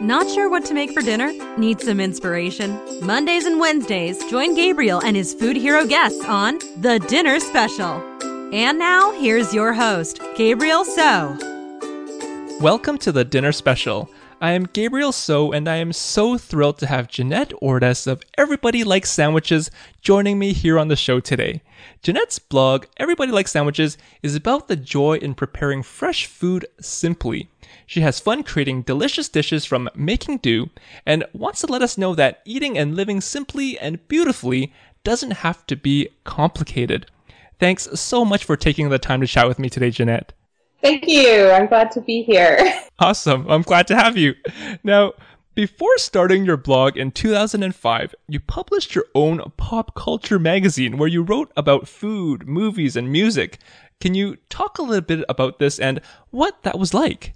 Not sure what to make for dinner? Need some inspiration? Mondays and Wednesdays, join Gabriel and his food hero guests on The Dinner Special. And now, here's your host, Gabriel So. Welcome to The Dinner Special. I am Gabriel So, and I am so thrilled to have Jeannette Ordas of Everybody Likes Sandwiches joining me here on the show today. Jeannette's blog, Everybody Likes Sandwiches, is about the joy in preparing fresh food simply. She has fun creating delicious dishes from making do and wants to let us know that eating and living simply and beautifully doesn't have to be complicated. Thanks so much for taking the time to chat with me today, Jeannette. Thank you. I'm glad to be here. Awesome. I'm glad to have you. Now, before starting your blog in 2005, you published your own pop culture magazine where you wrote about food, movies, and music. Can you talk a little bit about this and what that was like?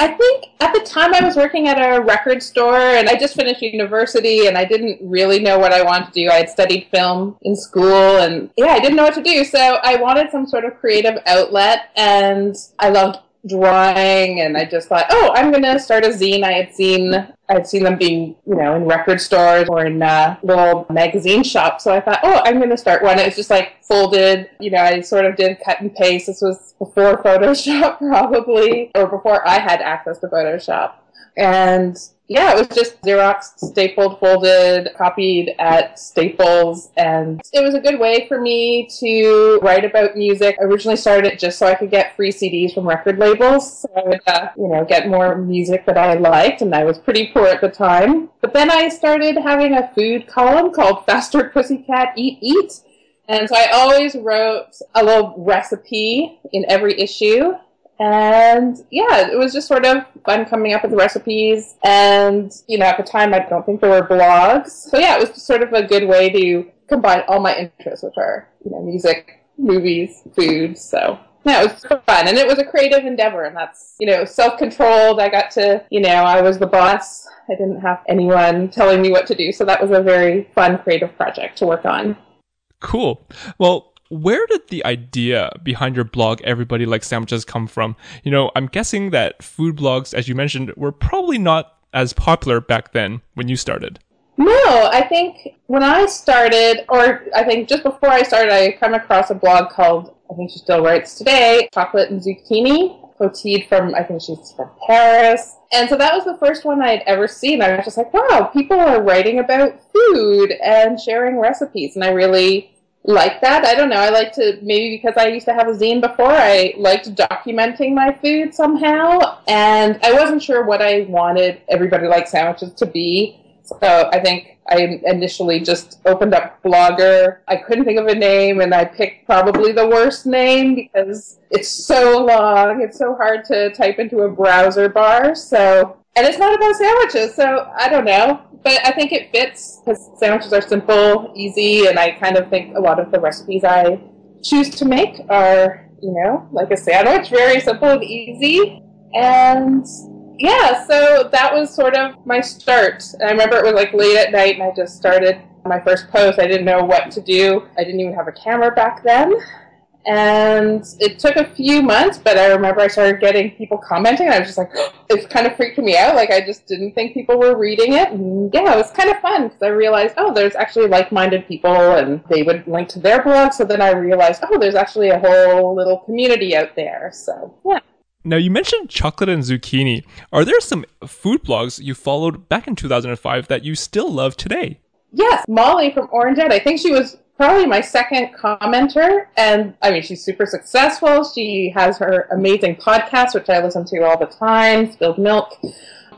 I think at the time I was working at a record store and I just finished university and I didn't really know what I wanted to do. I had studied film in school and yeah, I didn't know what to do. So I wanted some sort of creative outlet and I loved drawing and I just thought, oh, I'm to start a zine. I had seen I'd seen them being, you know, in record stores or in uh, little magazine shops. So I thought, oh, I'm to start one. It was just like folded. You know, I sort of did cut and paste. This was before Photoshop, probably, or before I had access to Photoshop. And yeah, it was just Xerox, stapled, folded, copied at Staples, and it was a good way for me to write about music. I originally started it just so I could get free CDs from record labels, so I would, uh, you know, get more music that I liked, and I was pretty poor at the time. But then I started having a food column called Faster Pussycat Eat Eat, and so I always wrote a little recipe in every issue. And yeah, it was just sort of fun coming up with recipes. And, you know, at the time, I don't think there were blogs. So yeah, it was sort of a good way to combine all my interests, which are, you know, music, movies, food. So yeah, it was fun. And it was a creative endeavor. And that's, you know, self controlled. I got to, you know, I was the boss. I didn't have anyone telling me what to do. So that was a very fun, creative project to work on. Cool. Well, where did the idea behind your blog everybody likes sandwiches come from you know i'm guessing that food blogs as you mentioned were probably not as popular back then when you started no i think when i started or i think just before i started i come across a blog called i think she still writes today chocolate and zucchini Clotilde from I think she's from Paris. And so that was the first one I had ever seen. I was just like, wow, people are writing about food and sharing recipes. And I really like that. I don't know. I like to maybe because I used to have a zine before. I liked documenting my food somehow, and I wasn't sure what I wanted everybody like sandwiches to be. So I think I initially just opened up Blogger. I couldn't think of a name, and I picked probably the worst name because it's so long. It's so hard to type into a browser bar. So and it's not about sandwiches. So I don't know but I think it fits because sandwiches are simple, easy, and I kind of think a lot of the recipes I choose to make are, you know, like a sandwich, very simple and easy. And yeah, so that was sort of my start. And I remember it was like late at night, and I just started my first post. I didn't know what to do. I didn't even have a camera back then. And it took a few months, but I remember I started getting people commenting, and I was just like, it kind of freaked me out. Like, I just didn't think people were reading it. And yeah, it was kind of fun because I realized, oh, there's actually like minded people, and they would link to their blog. So then I realized, oh, there's actually a whole little community out there. So yeah. Now, you mentioned chocolate and zucchini. Are there some food blogs you followed back in 2005 that you still love today? Yes, Molly from Orangette. I think she was probably my second commenter. And I mean, she's super successful. She has her amazing podcast, which I listen to all the time, Spilled Milk.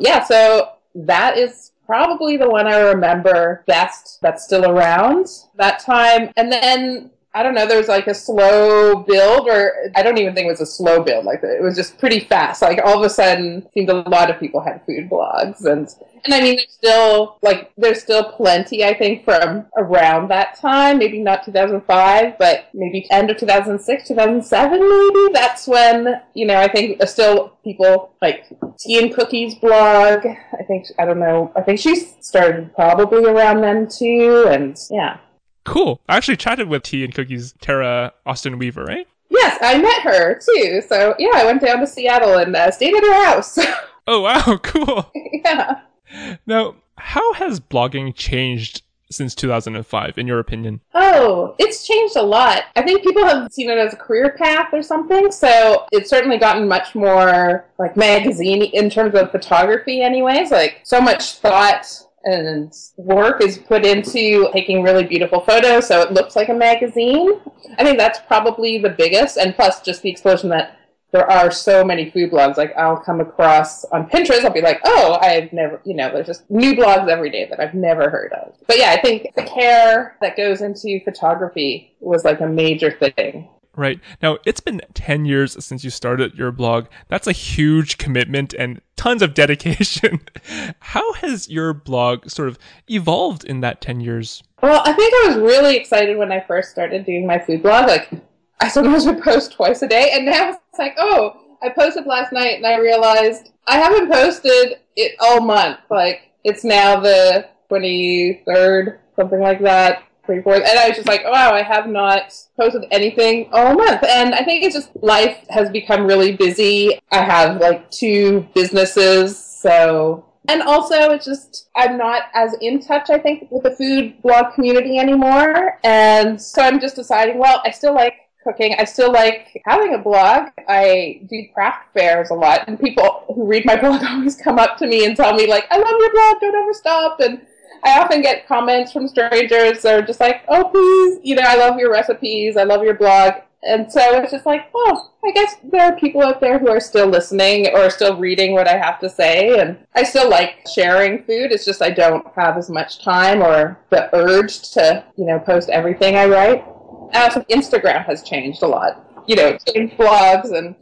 Yeah, so that is probably the one I remember best that's still around that time. And then I don't know, there was like a slow build, or I don't even think it was a slow build. Like it was just pretty fast. Like all of a sudden, seemed a lot of people had food blogs, and and I mean, there's still like there's still plenty. I think from around that time, maybe not 2005, but maybe end of 2006, 2007, maybe. That's when you know I think still people like Tea and Cookies blog. I think I don't know. I think she started probably around then too, and yeah. Cool. I actually chatted with Tea and Cookies Tara Austin Weaver, right? Yes, I met her too. So yeah, I went down to Seattle and uh, stayed at her house. oh wow, cool. yeah. Now, how has blogging changed since 2005, in your opinion? Oh, it's changed a lot. I think people have seen it as a career path or something. So it's certainly gotten much more like magazine in terms of photography, anyways. Like so much thought and work is put into taking really beautiful photos so it looks like a magazine. I think that's probably the biggest, and plus just the explosion that there are so many food blogs. Like I'll come across on Pinterest, I'll be like, oh, I've never, you know, there's just new blogs every day that I've never heard of. But yeah, I think the care that goes into photography was like a major thing. Right. Now, it's been 10 years since you started your blog. That's a huge commitment and tons of dedication. How has your blog sort of evolved in that 10 years? Well, I think I was really excited when I first started doing my food blog. Like, I sometimes would post twice a day, and now it's like, oh, I posted last night and I realized I haven't posted it all month. Like, it's now the 23rd, something like that. 24th. And I was just like, wow, I have not posted anything all month. And I think it's just life has become really busy. I have like two businesses. So, and also it's just, I'm not as in touch, I think, with the food blog community anymore. And so I'm just deciding, well, I still like cooking. I still like having a blog. I do craft fairs a lot, and people who read my blog always come up to me and tell me like, "I love your blog. Don't ever stop." And I often get comments from strangers that are just like, "Oh, please, you know, I love your recipes. I love your blog." And so it's just like, oh, I guess there are people out there who are still listening or still reading what I have to say. And I still like sharing food. It's just I don't have as much time or the urge to, you know, post everything I write. And also Instagram has changed a lot. You know, change blogs and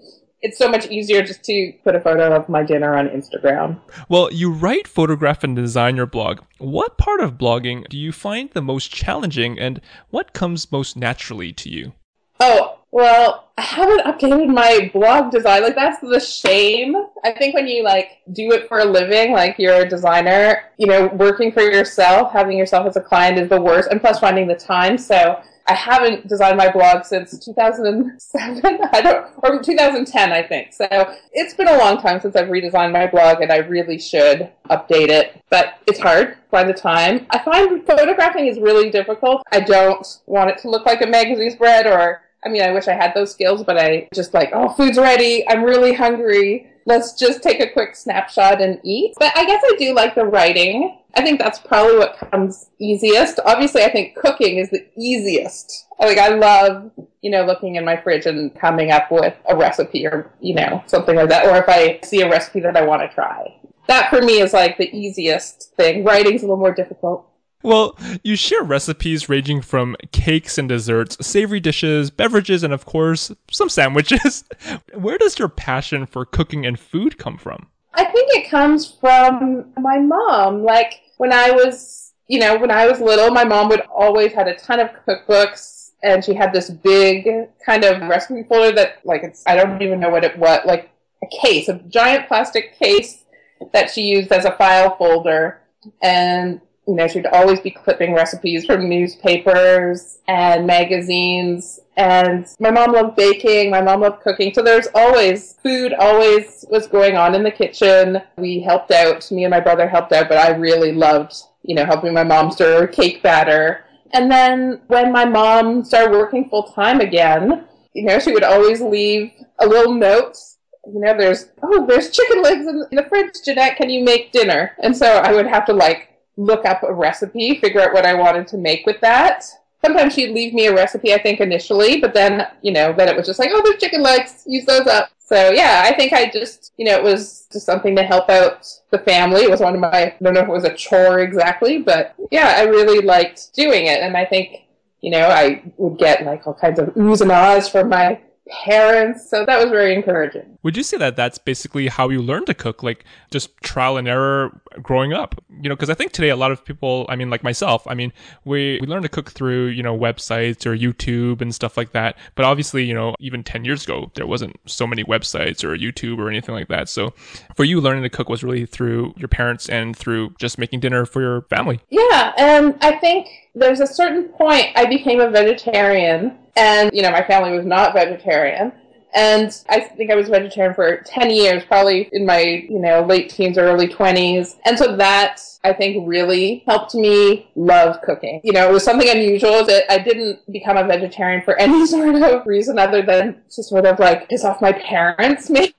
it's so much easier just to put a photo of my dinner on Instagram. Well, you write, photograph, and design your blog. What part of blogging do you find the most challenging and what comes most naturally to you? Oh, well, I haven't updated my blog design. Like, that's the shame. I think when you, like, do it for a living, like, you're a designer, you know, working for yourself, having yourself as a client is the worst, and plus finding the time. So, I haven't designed my blog since 2007, I don't, or 2010, I think. So it's been a long time since I've redesigned my blog, and I really should update it. But it's hard by the time. I find photographing is really difficult. I don't want it to look like a magazine spread, or I mean, I wish I had those skills, but I just like, oh, food's ready. I'm really hungry let's just take a quick snapshot and eat. But I guess I do like the writing. I think that's probably what comes easiest. Obviously, I think cooking is the easiest. Like, I love, you know, looking in my fridge and coming up with a recipe or, you know, something like that. Or if I see a recipe that I want to try. That for me is like the easiest thing. Writing's a little more difficult. Well, you share recipes ranging from cakes and desserts, savory dishes, beverages, and of course, some sandwiches. Where does your passion for cooking and food come from? I think it comes from my mom. Like when I was, you know, when I was little, my mom would always had a ton of cookbooks and she had this big kind of recipe folder that like it's I don't even know what it was, like a case, a giant plastic case that she used as a file folder and you know, she'd always be clipping recipes from newspapers and magazines. And my mom loved baking. My mom loved cooking. So there's always food always was going on in the kitchen. We helped out. Me and my brother helped out, but I really loved, you know, helping my mom stir cake batter. And then when my mom started working full time again, you know, she would always leave a little note you know, there's oh, there's chicken legs in the fridge. Jeannette, can you make dinner? And so I would have to like look up a recipe, figure out what I wanted to make with that. Sometimes she'd leave me a recipe, I think, initially, but then, you know, then it was just like, oh, there's chicken legs, use those up. So yeah, I think I just, you know, it was just something to help out the family. It was one of my, I don't know if it was a chore exactly, but yeah, I really liked doing it. And I think, you know, I would get like all kinds of oohs and ahs from my parents. So that was very encouraging. Would you say that that's basically how you learn to cook, like just trial and error growing up? You know, because I think today a lot of people, I mean, like myself, I mean, we, we learn to cook through, you know, websites or YouTube and stuff like that. But obviously, you know, even 10 years ago, there wasn't so many websites or YouTube or anything like that. So for you, learning to cook was really through your parents and through just making dinner for your family. Yeah. And I think there's a certain point I became a vegetarian and, you know, my family was not vegetarian. And I think I was vegetarian for 10 years, probably in my, you know, late teens or early 20s. And so that I think really helped me love cooking. You know, it was something unusual that I didn't become a vegetarian for any sort of reason other than to sort of like piss off my parents, maybe.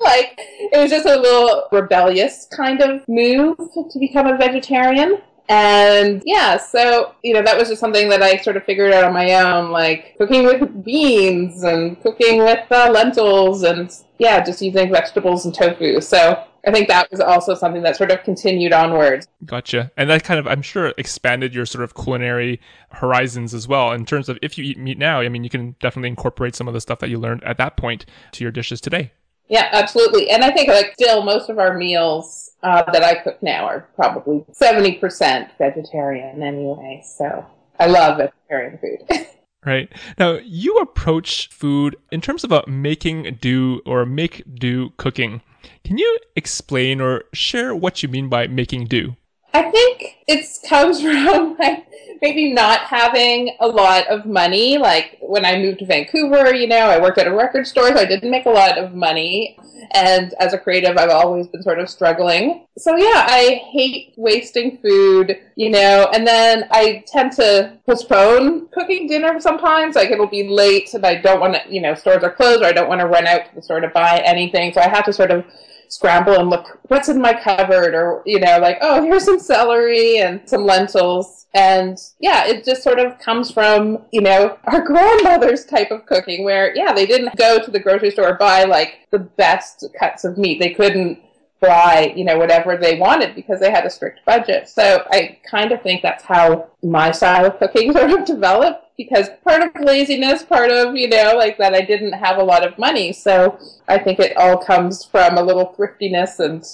like, it was just a little rebellious kind of move to become a vegetarian. And yeah, so, you know, that was just something that I sort of figured out on my own, like cooking with beans and cooking with uh, lentils and yeah, just using vegetables and tofu. So I think that was also something that sort of continued onwards. Gotcha. And that kind of, I'm sure, expanded your sort of culinary horizons as well. In terms of if you eat meat now, I mean, you can definitely incorporate some of the stuff that you learned at that point to your dishes today. Yeah, absolutely. And I think like still most of our meals uh, that I cook now are probably 70% vegetarian anyway. So I love vegetarian food. right. Now, you approach food in terms of a making do or make do cooking. Can you explain or share what you mean by making do? I think it comes from like maybe not having a lot of money. Like when I moved to Vancouver, you know, I worked at a record store, so I didn't make a lot of money. And as a creative, I've always been sort of struggling. So yeah, I hate wasting food, you know, and then I tend to postpone cooking dinner sometimes. Like it'll be late and I don't want to, you know, stores are closed or I don't want to run out to the store to buy anything. So I have to sort of scramble and look what's in my cupboard? Or you know like oh here's some celery and some lentils. And yeah it just sort of comes from you know our grandmother's type of cooking where yeah they didn't go to the grocery store buy like the best cuts of meat. They couldn't buy, you know, whatever they wanted because they had a strict budget. So I kind of think that's how my style of cooking sort of developed because part of laziness, part of, you know, like that I didn't have a lot of money. So I think it all comes from a little thriftiness and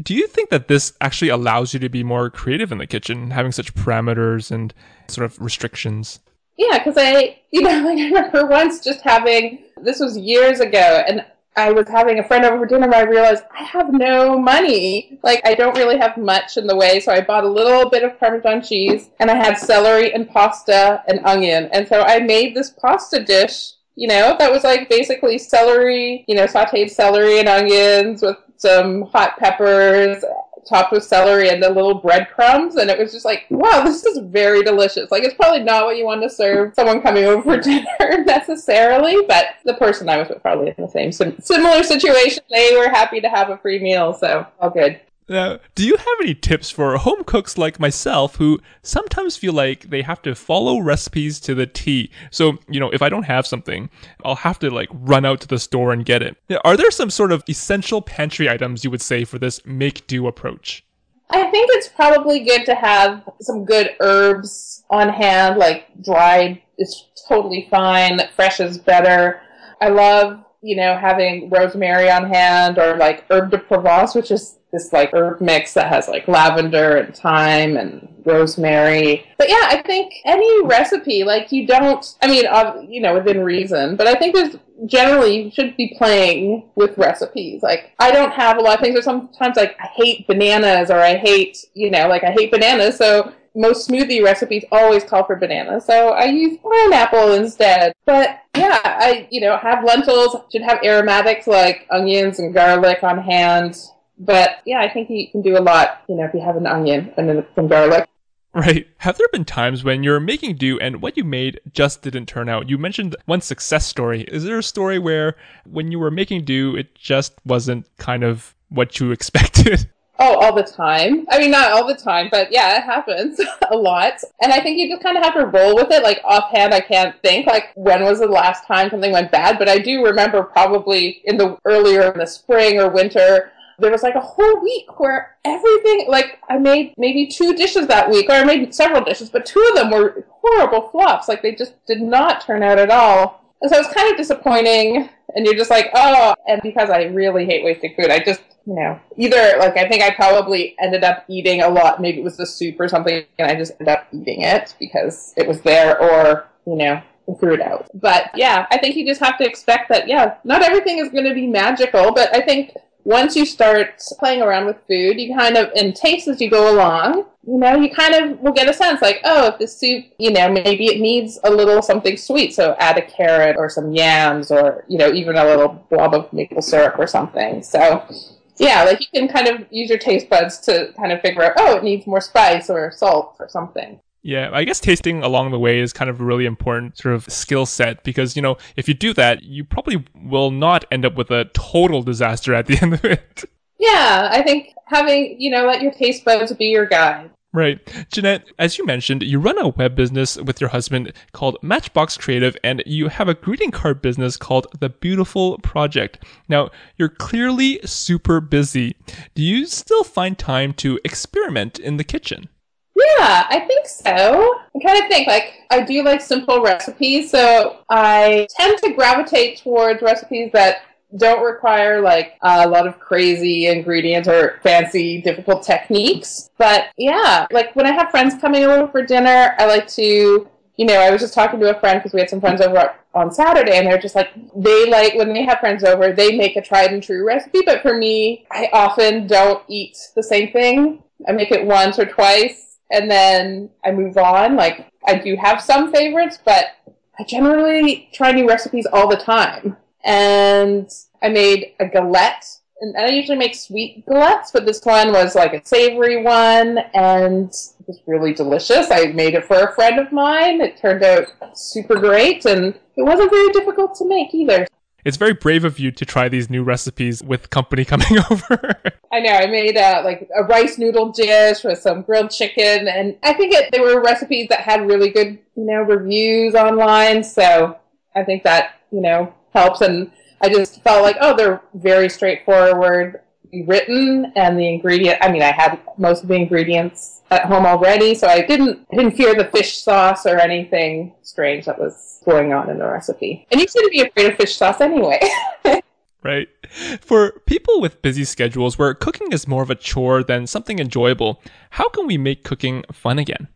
do you think that this actually allows you to be more creative in the kitchen, having such parameters and sort of restrictions? Yeah, because I, you know, like I remember once just having, this was years ago, and I was having a friend over for dinner and I realized I have no money. Like, I don't really have much in the way. So I bought a little bit of Parmesan cheese and I had celery and pasta and onion. And so I made this pasta dish, you know, that was like basically celery, you know, sauteed celery and onions with some hot peppers, topped with celery and the little breadcrumbs. And it was just like, wow, this is very delicious. Like, it's probably not what you want to serve someone coming over for dinner necessarily, but the person I was with probably in the same sim- similar situation. They were happy to have a free meal, so all good. Now, do you have any tips for home cooks like myself who sometimes feel like they have to follow recipes to the T? So, you know, if I don't have something, I'll have to like run out to the store and get it. Are there some sort of essential pantry items you would say for this make do approach? I think it's probably good to have some good herbs on hand, like dried is totally fine, fresh is better. I love, you know, having rosemary on hand or like herb de Provence, which is this like herb mix that has like lavender and thyme and rosemary. But yeah, I think any recipe, like you don't, I mean, you know, within reason, but I think there's generally you should be playing with recipes. Like I don't have a lot of things, or sometimes like I hate bananas or I hate, you know, like I hate bananas. So most smoothie recipes always call for banana, so I use pineapple instead. But yeah, I you know have lentils, should have aromatics like onions and garlic on hand. But yeah, I think you can do a lot, you know, if you have an onion and then some garlic. Right. Have there been times when you're making do and what you made just didn't turn out? You mentioned one success story. Is there a story where when you were making do, it just wasn't kind of what you expected? Oh, all the time. I mean, not all the time, but yeah, it happens a lot. And I think you just kind of have to roll with it. Like offhand, I can't think like when was the last time something went bad, but I do remember probably in the earlier in the spring or winter, there was like a whole week where everything, like I made maybe two dishes that week, or I made several dishes, but two of them were horrible flops. Like they just did not turn out at all. And so it was kind of disappointing. And you're just like, oh, and because I really hate wasting food, I just, you know, either like I think I probably ended up eating a lot. Maybe it was the soup or something, and I just ended up eating it because it was there, or, you know, threw it out. But yeah, I think you just have to expect that, yeah, not everything is going to be magical, but I think once you start playing around with food, you kind of, and taste as you go along, you know, you kind of will get a sense like, oh, if the soup, you know, maybe it needs a little something sweet. So add a carrot or some yams or, you know, even a little blob of maple syrup or something. So, yeah, like you can kind of use your taste buds to kind of figure out, oh, it needs more spice or salt or something. Yeah, I guess tasting along the way is kind of a really important sort of skill set because, you know, if you do that, you probably will not end up with a total disaster at the end of it. Yeah, I think having, you know, let your taste buds be your guide. Right. Jeannette, as you mentioned, you run a web business with your husband called Matchbox Creative, and you have a greeting card business called The Beautiful Project. Now, you're clearly super busy. Do you still find time to experiment in the kitchen? Yeah, I think so. I kind of think like I do like simple recipes, so I tend to gravitate towards recipes that don't require like a lot of crazy ingredients or fancy difficult techniques. But yeah, like when I have friends coming over for dinner, I like to you know, I was just talking to a friend because we had some friends over on Saturday, and they're just like, they like, when they have friends over, they make a tried and true recipe. But for me, I often don't eat the same thing. I make it once or twice and then I move on. Like I do have some favorites, but I generally try new recipes all the time. And I made a galette, and I usually make sweet galettes, but this one was like a savory one, and it was really delicious. I made it for a friend of mine. It turned out super great, and it wasn't very difficult to make either it's very brave of you to try these new recipes with company coming over. I know. I made a, like a rice noodle dish with some grilled chicken, and I think it, they were recipes that had really good, you know, reviews online. So I think that you know helps. And I just felt like, oh, they're very straightforward written and the ingredient i mean i had most of the ingredients at home already so i didn't I didn't fear the fish sauce or anything strange that was going on in the recipe. And you shouldn't be afraid of fish sauce anyway. right. For people with busy schedules where cooking is more of a chore than something enjoyable, how can we make cooking fun again?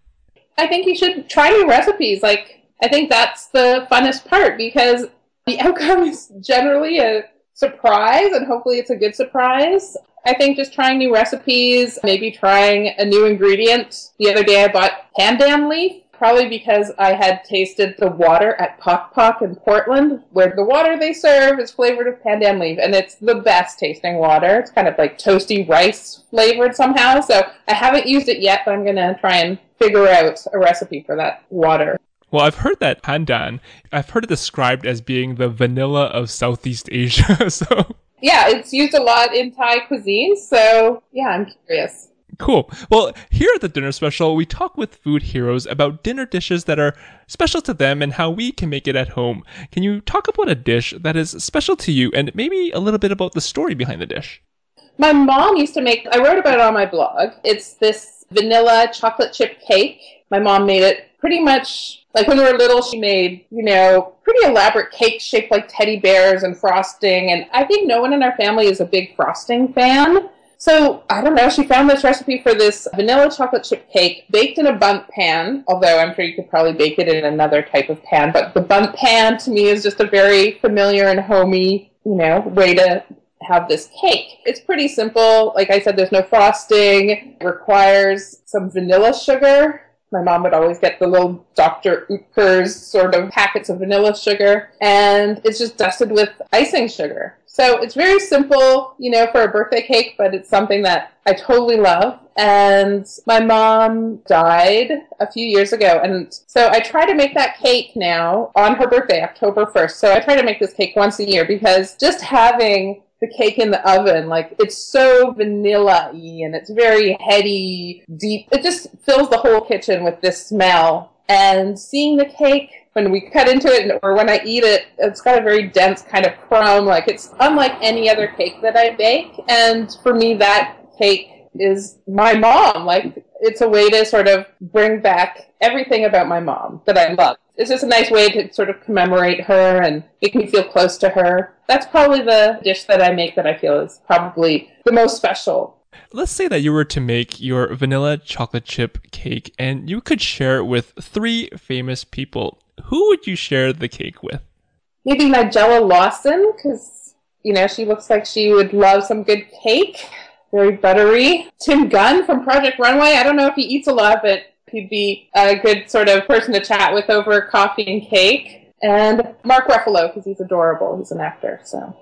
I think you should try new recipes. Like, I think that's the funnest part because the outcome is generally a surprise, and hopefully it's a good surprise. I think just trying new recipes, maybe trying a new ingredient. The other day I bought pandan leaf probably because I had tasted the water at Pok Pok in Portland, where the water they serve is flavored with pandan leaf, and it's the best tasting water. It's kind of like toasty rice flavored somehow. So I haven't used it yet, but I'm gonna try and figure out a recipe for that water. Well, I've heard that pandan. I've heard it described as being the vanilla of Southeast Asia. so yeah, it's used a lot in Thai cuisine. So yeah, I'm curious. Cool. Well, here at the Dinner Special, we talk with food heroes about dinner dishes that are special to them and how we can make it at home. Can you talk about a dish that is special to you and maybe a little bit about the story behind the dish? My mom used to make, I wrote about it on my blog. It's this vanilla chocolate chip cake. My mom made it pretty much like when we were little, she made, you know, pretty elaborate cakes shaped like teddy bears and frosting. And I think no one in our family is a big frosting fan. So I don't know. She found this recipe for this vanilla chocolate chip cake baked in a Bundt pan. Although I'm sure you could probably bake it in another type of pan, but the Bundt pan to me is just a very familiar and homey, you know, way to have this cake. It's pretty simple. Like I said, there's no frosting. It requires some vanilla sugar. My mom would always get the little Dr. Oetker's sort of packets of vanilla sugar, and it's just dusted with icing sugar. So it's very simple, you know, for a birthday cake, but it's something that I totally love. And my mom died a few years ago. And so I try to make that cake now on her birthday, October 1st. So I try to make this cake once a year because just having the cake in the oven. Like it's so vanilla y and it's very heady, deep. It just fills the whole kitchen with this smell. And seeing the cake when we cut into it or when I eat it, it's got a very dense kind of crumb. Like it's unlike any other cake that I bake. And for me, that cake is my mom. Like it's a way to sort of bring back everything about my mom that I love. It's just a nice way to sort of commemorate her and make me feel close to her. That's probably the dish that I make that I feel is probably the most special Let's say that you were to make your vanilla chocolate chip cake and you could share it with three famous people who would you share the cake with? Maybe Nigella Lawson, because You know, she looks like she would love some good cake. Very buttery. Tim Gunn from Project Runway. I don't know if he eats a lot, but he'd be a good sort of person to chat with over coffee and cake. And Mark Ruffalo, because he's adorable. He's an actor, so.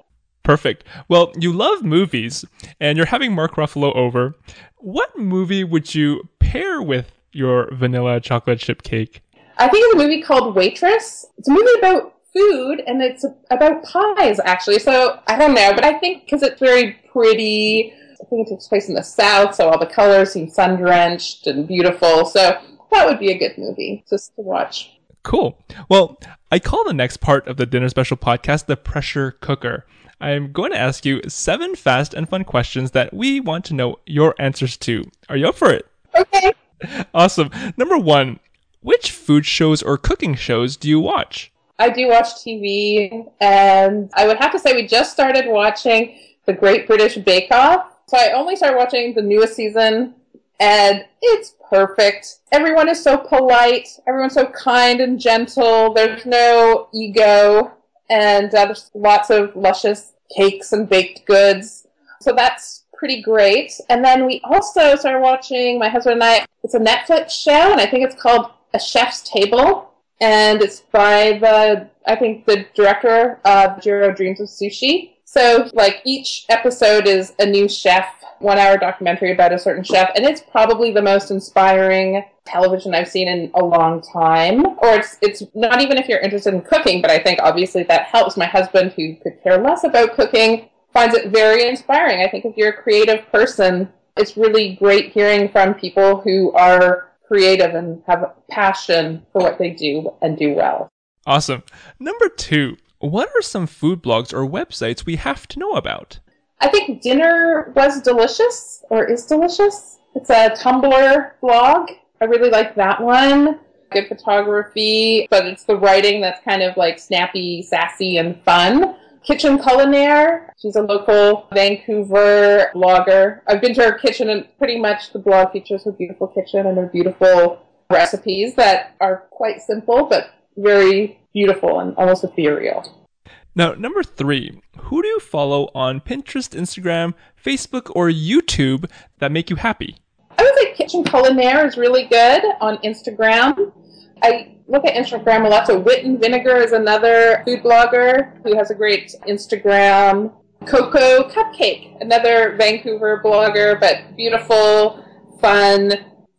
Perfect. Well, you love movies, and you're having Mark Ruffalo over. What movie would you pair with your vanilla chocolate chip cake? I think it's a movie called Waitress. It's a movie about food and it's about pies, actually. So I don't know, but I think because it's very pretty, I think it takes place in the South, so all the colors seem sun drenched and beautiful. So that would be a good movie just to watch. Cool. Well, I call the next part of the Dinner Special podcast the pressure cooker. I'm going to ask you seven fast and fun questions that we want to know your answers to. Are you up for it? Okay. Awesome. Number one, which food shows or cooking shows do you watch? I do watch TV, and I would have to say we just started watching The Great British Bake Off. So I only started watching the newest season, and it's perfect. Everyone is so polite, everyone's so kind and gentle, there's no ego, and uh, there's lots of luscious cakes and baked goods. So that's pretty great. And then we also started watching, my husband and I, it's a Netflix show, and I think it's called A Chef's Table. And it's by the, I think, the director of Jiro Dreams of Sushi. So, like, each episode is a new chef, one hour documentary about a certain chef, and it's probably the most inspiring television I've seen in a long time. Or it's it's not even if you're interested in cooking, but I think obviously that helps. My husband, who could care less about cooking, finds it very inspiring. I think if you're a creative person, it's really great hearing from people who are creative and have passion for what they do and do well. Awesome. Number two, what are some food blogs or websites we have to know about? I think Dinner Was Delicious or Is Delicious. It's a Tumblr blog. I really like that one. Good photography, but it's the writing that's kind of like snappy, sassy, and fun. Kitchen Culinaire. She's a local Vancouver blogger. I've been to her kitchen and pretty much the blog features her beautiful kitchen and her beautiful recipes that are quite simple but very beautiful and almost ethereal. Now, number three, who do you follow on Pinterest, Instagram, Facebook, or YouTube that make you happy? I would say Kitchen Culinaire is really good on Instagram. I look at Instagram a lot. So Wit and Vinegar is another food blogger who has a great Instagram. Coco Cupcake, another Vancouver blogger, but beautiful, fun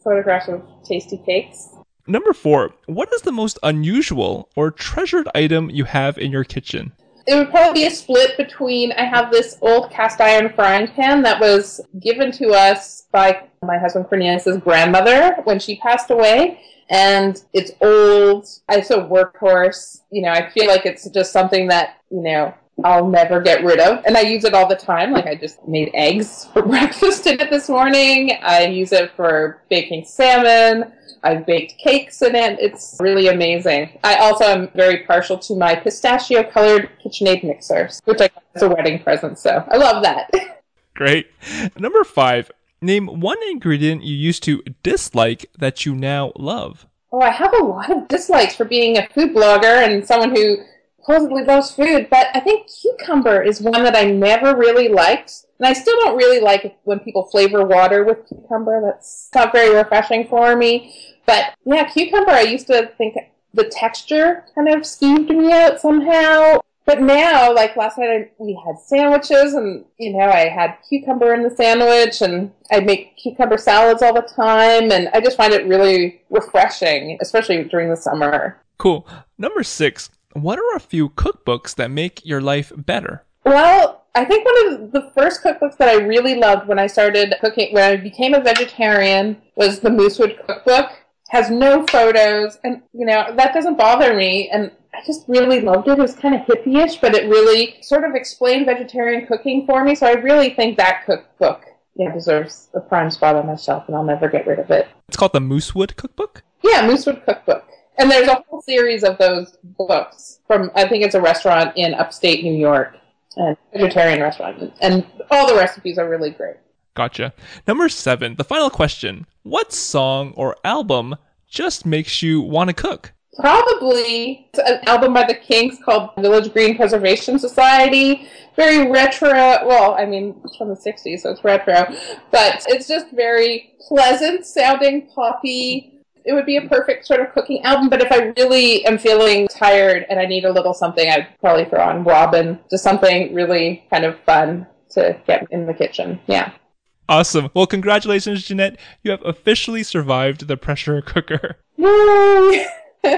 photographs of tasty cakes. Number four, what is the most unusual or treasured item you have in your kitchen? It would probably be a split between I have this old cast iron frying pan that was given to us by my husband Cornelius's grandmother when she passed away and it's old. It's a workhorse. You know, I feel like it's just something that, you know, I'll never get rid of. And I use it all the time. Like I just made eggs for breakfast in it this morning. I use it for baking salmon. I've baked cakes in it. It's really amazing. I also am very partial to my pistachio colored KitchenAid mixers, which I got as a wedding present. So I love that. Great. Number five, Name one ingredient you used to dislike that you now love. Oh, I have a lot of dislikes for being a food blogger and someone who supposedly loves food, but I think cucumber is one that I never really liked. And I still don't really like when people flavor water with cucumber. That's not very refreshing for me. But yeah, cucumber, I used to think the texture kind of skeeved me out somehow. But now, like last night, I, we had sandwiches, and you know, I had cucumber in the sandwich, and I make cucumber salads all the time, and I just find it really refreshing, especially during the summer. Cool. Number six. What are a few cookbooks that make your life better? Well, I think one of the first cookbooks that I really loved when I started cooking, when I became a vegetarian, was the Moosewood Cookbook. Has no photos, and you know that doesn't bother me. And I just really loved it. It was kind of hippie-ish, but it really sort of explained vegetarian cooking for me. So I really think that cookbook yeah, deserves a prime spot on my shelf, and I'll never get rid of it. It's called the Moosewood Cookbook? Yeah, Moosewood Cookbook. And there's a whole series of those books from, I think it's a restaurant in upstate New York, and vegetarian restaurant. And all the recipes are really great. Gotcha. Number seven, the final question. What song or album just makes you want to cook? Probably an album by the Kinks called Village Green Preservation Society. Very retro. Well, I mean, it's from the 60s, so it's retro. But it's just very pleasant sounding, poppy. It would be a perfect sort of cooking album, but if I really am feeling tired and I need a little something, I'd probably throw on Robyn, Just something really kind of fun to get in the kitchen. Yeah. Awesome. Well, congratulations, Jeannette. You have officially survived the pressure cooker. Yay!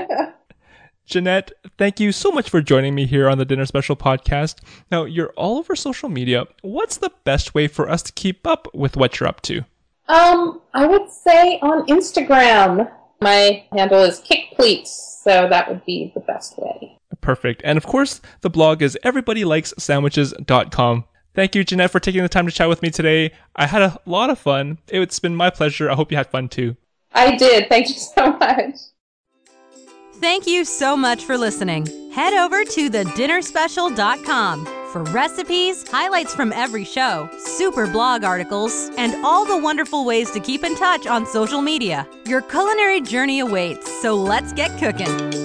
Jeannette, thank you so much for joining me here on the Dinner Special podcast. Now, you're all over social media. What's the best way for us to keep up with what you're up to? Um, I would say on Instagram. My handle is kickpleats, so that would be the best way. Perfect. And of course, the blog is everybodylikessandwiches.com. Thank you, Jeannette, for taking the time to chat with me today. I had a lot of fun. It's been my pleasure. I hope you had fun too. I did. Thank you so much. Thank you so much for listening. Head over to thedinnerspecial.com for recipes, highlights from every show, super blog articles, and all the wonderful ways to keep in touch on social media. Your culinary journey awaits, so let's get cooking.